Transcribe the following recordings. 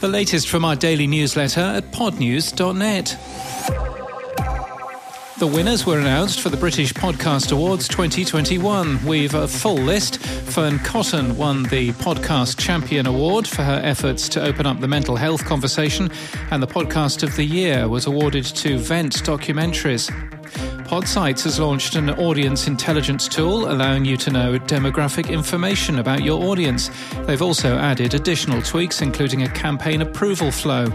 The latest from our daily newsletter at podnews.net. The winners were announced for the British Podcast Awards 2021. We've a full list. Fearne Cotton won the Podcast Champion Award for her efforts to open up the mental health conversation, and the Podcast of the Year was awarded to Vent Documentaries. Podsights has launched an audience intelligence tool allowing you to know demographic information about your audience. They've also added additional tweaks, including a campaign approval flow.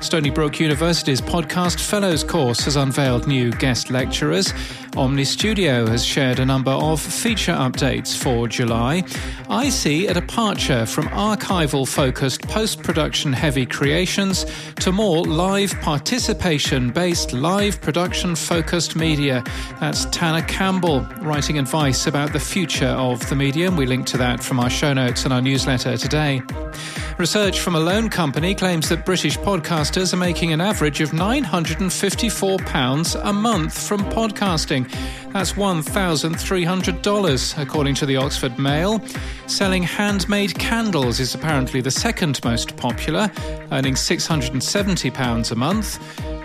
Stony Brook University's Podcast Fellows course has unveiled new guest lecturers. Omny Studio has shared a number of feature updates for July. I see a departure from archival focused post production heavy creations to more live participation based live production focused media. That's Tanner Campbell writing advice about the future of the medium. We link to that from our show notes and our newsletter today. Research from a loan company claims that British podcasters are making an average of £954 a month from podcasting. That's $1,300, according to the Oxford Mail. Selling handmade candles is apparently the second most popular, earning £670 a month.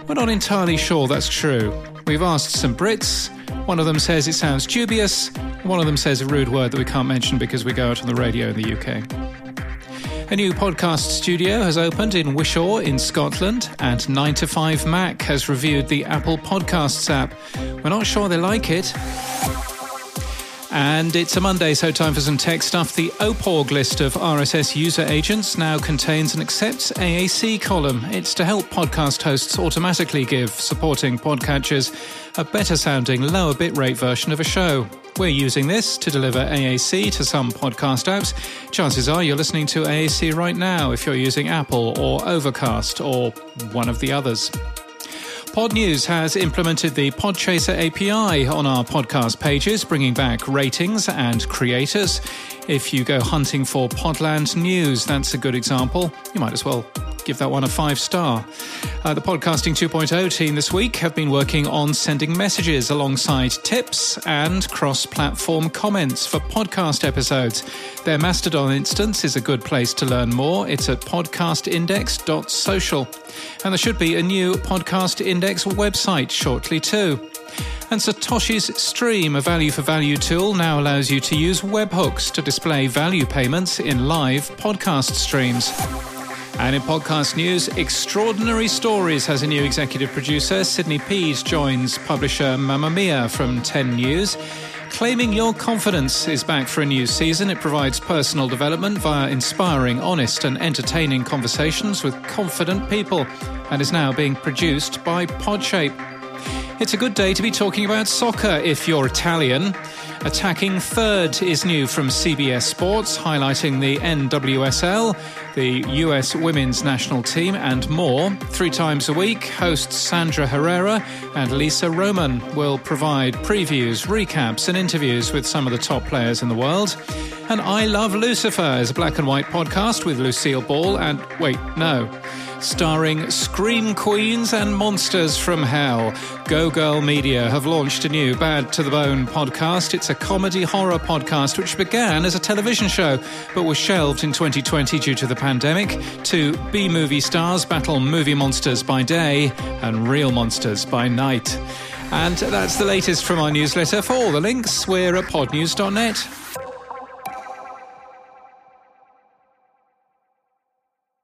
We're not entirely sure that's true. We've asked some Brits. One of them says it sounds dubious. One of them says a rude word that we can't mention because we go out on the radio in the UK. A new podcast studio has opened in Wishaw in Scotland, and 9 to 5 Mac has reviewed the Apple Podcasts app. We're not sure they like it. And it's a Monday, so time for some tech stuff. The OPAWG list of RSS user agents now contains an accepts AAC column. It's to help podcast hosts automatically give supporting podcatchers a better sounding, lower bitrate version of a show. We're using this to deliver AAC to some podcast apps. Chances are you're listening to AAC right now if you're using Apple or Overcast or one of the others. Podnews has implemented the Podchaser API on our podcast pages, bringing back ratings and creators. If you go hunting for Podland news, that's a good example. You might as well give that one a five star. Uh, the Podcasting 2.0 team this week have been working on sending messages alongside tips and cross platform comments for podcast episodes. Their Mastodon instance is a good place to learn more. It's at podcastindex.social. And there should be a new Podcast Index website shortly, too. And Satoshi's Stream, a value for value tool, now allows you to use webhooks to display value payments in live podcast streams. And in podcast news, Extraordinary Stories has a new executive producer. Sydney Pease joins publisher Mamamia from 10 News. Claiming Your Confidence is back for a new season. It provides personal development via inspiring, honest, and entertaining conversations with confident people and is now being produced by Podshape. It's a good day to be talking about soccer if you're Italian. Attacking Third is new from CBS Sports, highlighting the NWSL, the US women's national team, and more. Three times a week, hosts Sandra Herrera and Lisa Roman will provide previews, recaps, and interviews with some of the top players in the world. And I Love Lucifer is a black and white podcast with Lucille Ball and, wait, no starring Scream Queens and Monsters from Hell. Go Girl Media have launched a new Bad to the Bone podcast. It's a comedy horror podcast which began as a television show but was shelved in 2020 due to the pandemic. Two B movie stars battle movie monsters by day and real monsters by night. And that's the latest from our newsletter. For all the links, we're at podnews.net.